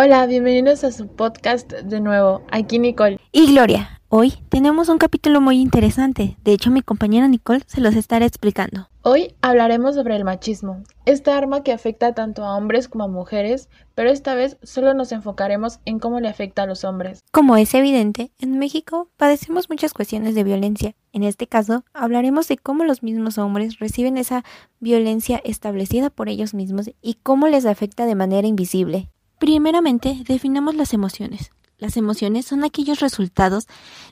Hola, bienvenidos a su podcast de nuevo. Aquí Nicole. Y Gloria. Hoy tenemos un capítulo muy interesante. De hecho, mi compañera Nicole se los estará explicando. Hoy hablaremos sobre el machismo, esta arma que afecta tanto a hombres como a mujeres, pero esta vez solo nos enfocaremos en cómo le afecta a los hombres. Como es evidente, en México padecemos muchas cuestiones de violencia. En este caso, hablaremos de cómo los mismos hombres reciben esa violencia establecida por ellos mismos y cómo les afecta de manera invisible. Primeramente, definamos las emociones. Las emociones son aquellos resultados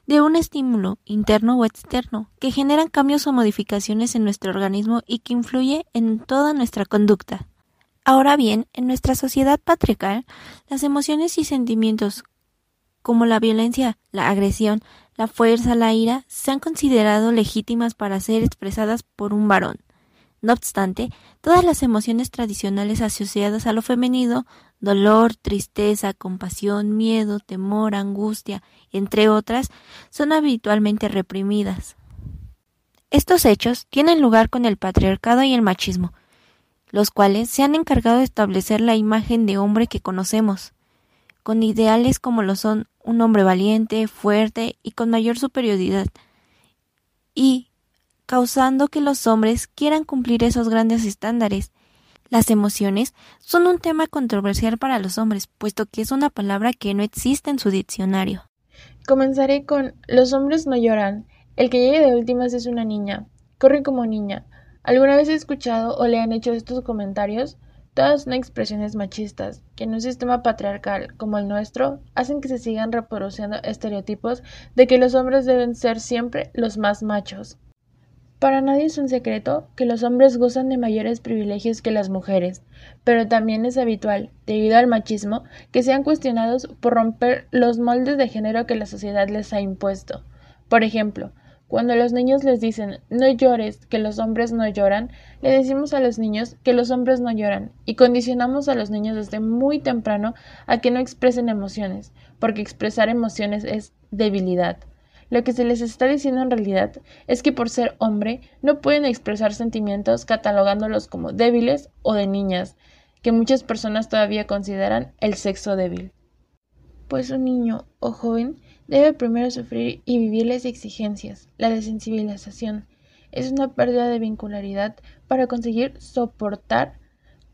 de un estímulo interno o externo que generan cambios o modificaciones en nuestro organismo y que influye en toda nuestra conducta. Ahora bien, en nuestra sociedad patriarcal, las emociones y sentimientos como la violencia, la agresión, la fuerza, la ira, se han considerado legítimas para ser expresadas por un varón. No obstante, todas las emociones tradicionales asociadas a lo femenino, dolor, tristeza, compasión, miedo, temor, angustia, entre otras, son habitualmente reprimidas. Estos hechos tienen lugar con el patriarcado y el machismo, los cuales se han encargado de establecer la imagen de hombre que conocemos, con ideales como lo son un hombre valiente, fuerte y con mayor superioridad, y causando que los hombres quieran cumplir esos grandes estándares. Las emociones son un tema controversial para los hombres, puesto que es una palabra que no existe en su diccionario. Comenzaré con los hombres no lloran. El que llegue de últimas es una niña. Corre como niña. ¿Alguna vez he escuchado o le han hecho estos comentarios? Todas son expresiones machistas, que en un sistema patriarcal como el nuestro hacen que se sigan reproduciendo estereotipos de que los hombres deben ser siempre los más machos. Para nadie es un secreto que los hombres gozan de mayores privilegios que las mujeres, pero también es habitual, debido al machismo, que sean cuestionados por romper los moldes de género que la sociedad les ha impuesto. Por ejemplo, cuando los niños les dicen no llores, que los hombres no lloran, le decimos a los niños que los hombres no lloran y condicionamos a los niños desde muy temprano a que no expresen emociones, porque expresar emociones es debilidad. Lo que se les está diciendo en realidad es que por ser hombre no pueden expresar sentimientos catalogándolos como débiles o de niñas, que muchas personas todavía consideran el sexo débil. Pues un niño o joven debe primero sufrir y vivir las exigencias, la desensibilización. Es una pérdida de vincularidad para conseguir soportar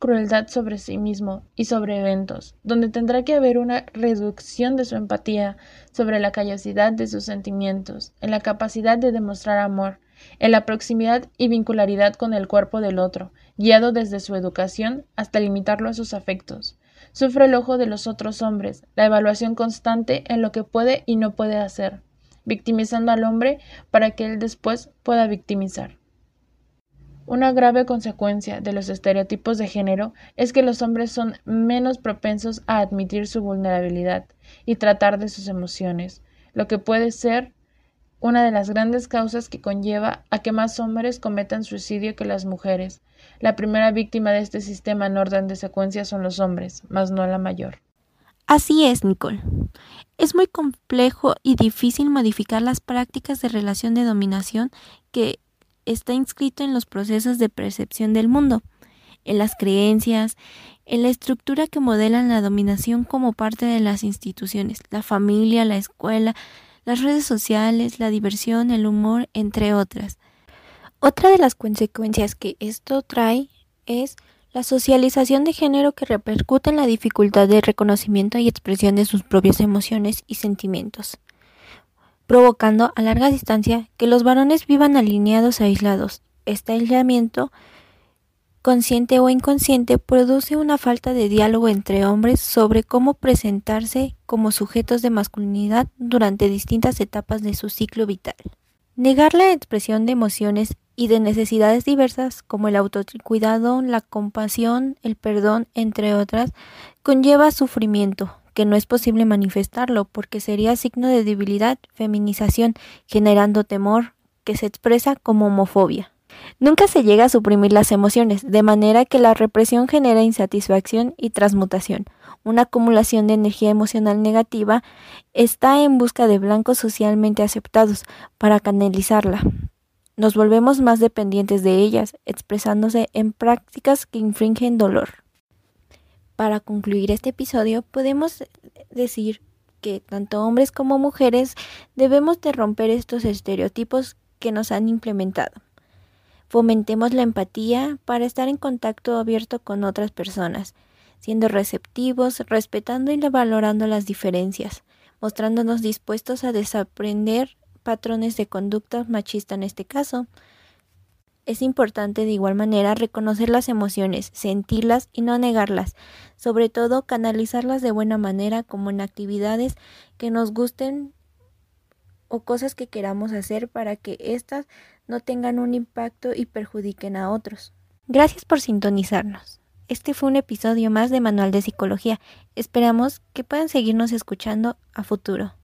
crueldad sobre sí mismo y sobre eventos, donde tendrá que haber una reducción de su empatía, sobre la callosidad de sus sentimientos, en la capacidad de demostrar amor, en la proximidad y vincularidad con el cuerpo del otro, guiado desde su educación hasta limitarlo a sus afectos. Sufre el ojo de los otros hombres, la evaluación constante en lo que puede y no puede hacer, victimizando al hombre para que él después pueda victimizar. Una grave consecuencia de los estereotipos de género es que los hombres son menos propensos a admitir su vulnerabilidad y tratar de sus emociones, lo que puede ser una de las grandes causas que conlleva a que más hombres cometan suicidio que las mujeres. La primera víctima de este sistema en orden de secuencia son los hombres, más no la mayor. Así es, Nicole. Es muy complejo y difícil modificar las prácticas de relación de dominación que está inscrito en los procesos de percepción del mundo, en las creencias, en la estructura que modelan la dominación como parte de las instituciones, la familia, la escuela, las redes sociales, la diversión, el humor, entre otras. Otra de las consecuencias que esto trae es la socialización de género que repercute en la dificultad de reconocimiento y expresión de sus propias emociones y sentimientos provocando a larga distancia que los varones vivan alineados aislados. Este aislamiento, consciente o inconsciente, produce una falta de diálogo entre hombres sobre cómo presentarse como sujetos de masculinidad durante distintas etapas de su ciclo vital. Negar la expresión de emociones y de necesidades diversas como el autocuidado, la compasión, el perdón, entre otras, conlleva sufrimiento, que no es posible manifestarlo porque sería signo de debilidad, feminización, generando temor que se expresa como homofobia. Nunca se llega a suprimir las emociones, de manera que la represión genera insatisfacción y transmutación. Una acumulación de energía emocional negativa está en busca de blancos socialmente aceptados para canalizarla. Nos volvemos más dependientes de ellas, expresándose en prácticas que infringen dolor. Para concluir este episodio, podemos decir que tanto hombres como mujeres debemos de romper estos estereotipos que nos han implementado. Fomentemos la empatía para estar en contacto abierto con otras personas, siendo receptivos, respetando y valorando las diferencias, mostrándonos dispuestos a desaprender patrones de conducta machista en este caso, es importante de igual manera reconocer las emociones, sentirlas y no negarlas, sobre todo canalizarlas de buena manera como en actividades que nos gusten o cosas que queramos hacer para que éstas no tengan un impacto y perjudiquen a otros. Gracias por sintonizarnos. Este fue un episodio más de Manual de Psicología. Esperamos que puedan seguirnos escuchando a futuro.